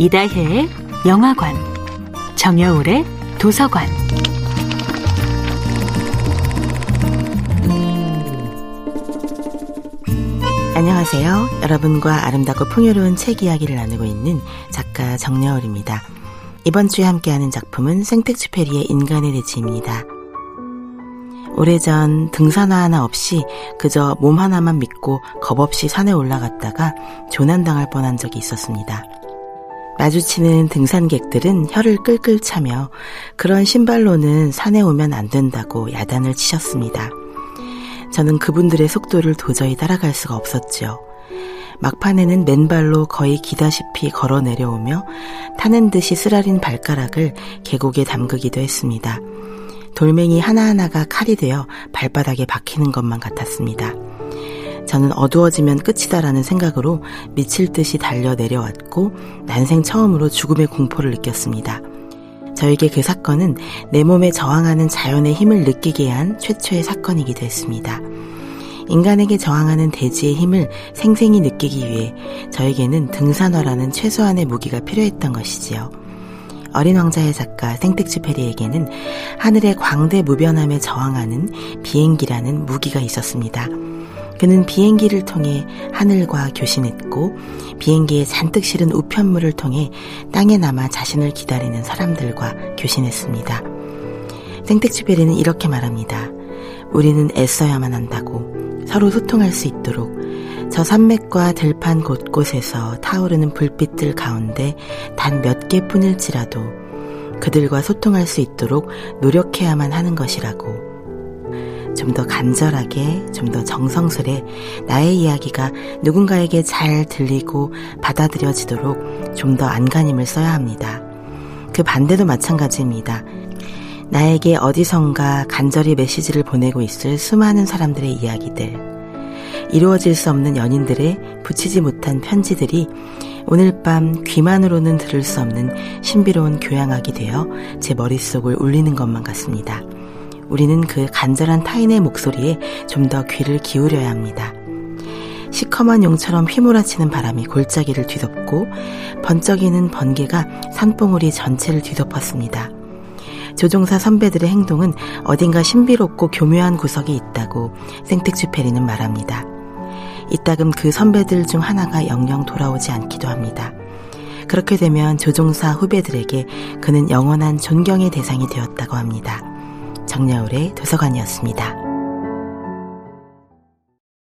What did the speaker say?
이다혜의 영화관, 정여울의 도서관. 안녕하세요. 여러분과 아름답고 풍요로운 책 이야기를 나누고 있는 작가 정여울입니다. 이번 주에 함께하는 작품은 생텍쥐페리의 인간의 대지입니다. 오래전 등산화 하나 없이 그저 몸 하나만 믿고 겁없이 산에 올라갔다가 조난당할 뻔한 적이 있었습니다. 마주치는 등산객들은 혀를 끌끌 차며 그런 신발로는 산에 오면 안 된다고 야단을 치셨습니다. 저는 그분들의 속도를 도저히 따라갈 수가 없었죠. 막판에는 맨발로 거의 기다시피 걸어 내려오며 타는 듯이 쓰라린 발가락을 계곡에 담그기도 했습니다. 돌멩이 하나하나가 칼이 되어 발바닥에 박히는 것만 같았습니다. 저는 어두워지면 끝이다라는 생각으로 미칠 듯이 달려 내려왔고 난생 처음으로 죽음의 공포를 느꼈습니다. 저에게 그 사건은 내 몸에 저항하는 자연의 힘을 느끼게 한 최초의 사건이기도 했습니다. 인간에게 저항하는 대지의 힘을 생생히 느끼기 위해 저에게는 등산화라는 최소한의 무기가 필요했던 것이지요. 어린 왕자의 작가 생텍쥐페리에게는 하늘의 광대 무변함에 저항하는 비행기라는 무기가 있었습니다. 그는 비행기를 통해 하늘과 교신했고 비행기에 잔뜩 실은 우편물을 통해 땅에 남아 자신을 기다리는 사람들과 교신했습니다. 생텍쥐페리는 이렇게 말합니다. 우리는 애써야만 한다고 서로 소통할 수 있도록 저 산맥과 들판 곳곳에서 타오르는 불빛들 가운데 단 몇 개뿐일지라도 그들과 소통할 수 있도록 노력해야만 하는 것이라고. 좀 더 간절하게, 좀 더 정성스레 나의 이야기가 누군가에게 잘 들리고 받아들여지도록 좀 더 안간힘을 써야 합니다. 그 반대도 마찬가지입니다. 나에게 어디선가 간절히 메시지를 보내고 있을 수많은 사람들의 이야기들. 이루어질 수 없는 연인들의 붙이지 못한 편지들이 오늘 밤 귀만으로는 들을 수 없는 신비로운 교양악이 되어 제 머릿속을 울리는 것만 같습니다. 우리는 그 간절한 타인의 목소리에 좀 더 귀를 기울여야 합니다. 시커먼 용처럼 휘몰아치는 바람이 골짜기를 뒤덮고 번쩍이는 번개가 산봉우리 전체를 뒤덮었습니다. 조종사 선배들의 행동은 어딘가 신비롭고 교묘한 구석이 있다고 생텍쥐페리는 말합니다. 이따금 그 선배들 중 하나가 영영 돌아오지 않기도 합니다. 그렇게 되면 조종사 후배들에게 그는 영원한 존경의 대상이 되었다고 합니다. 정야울의 도서관이었습니다.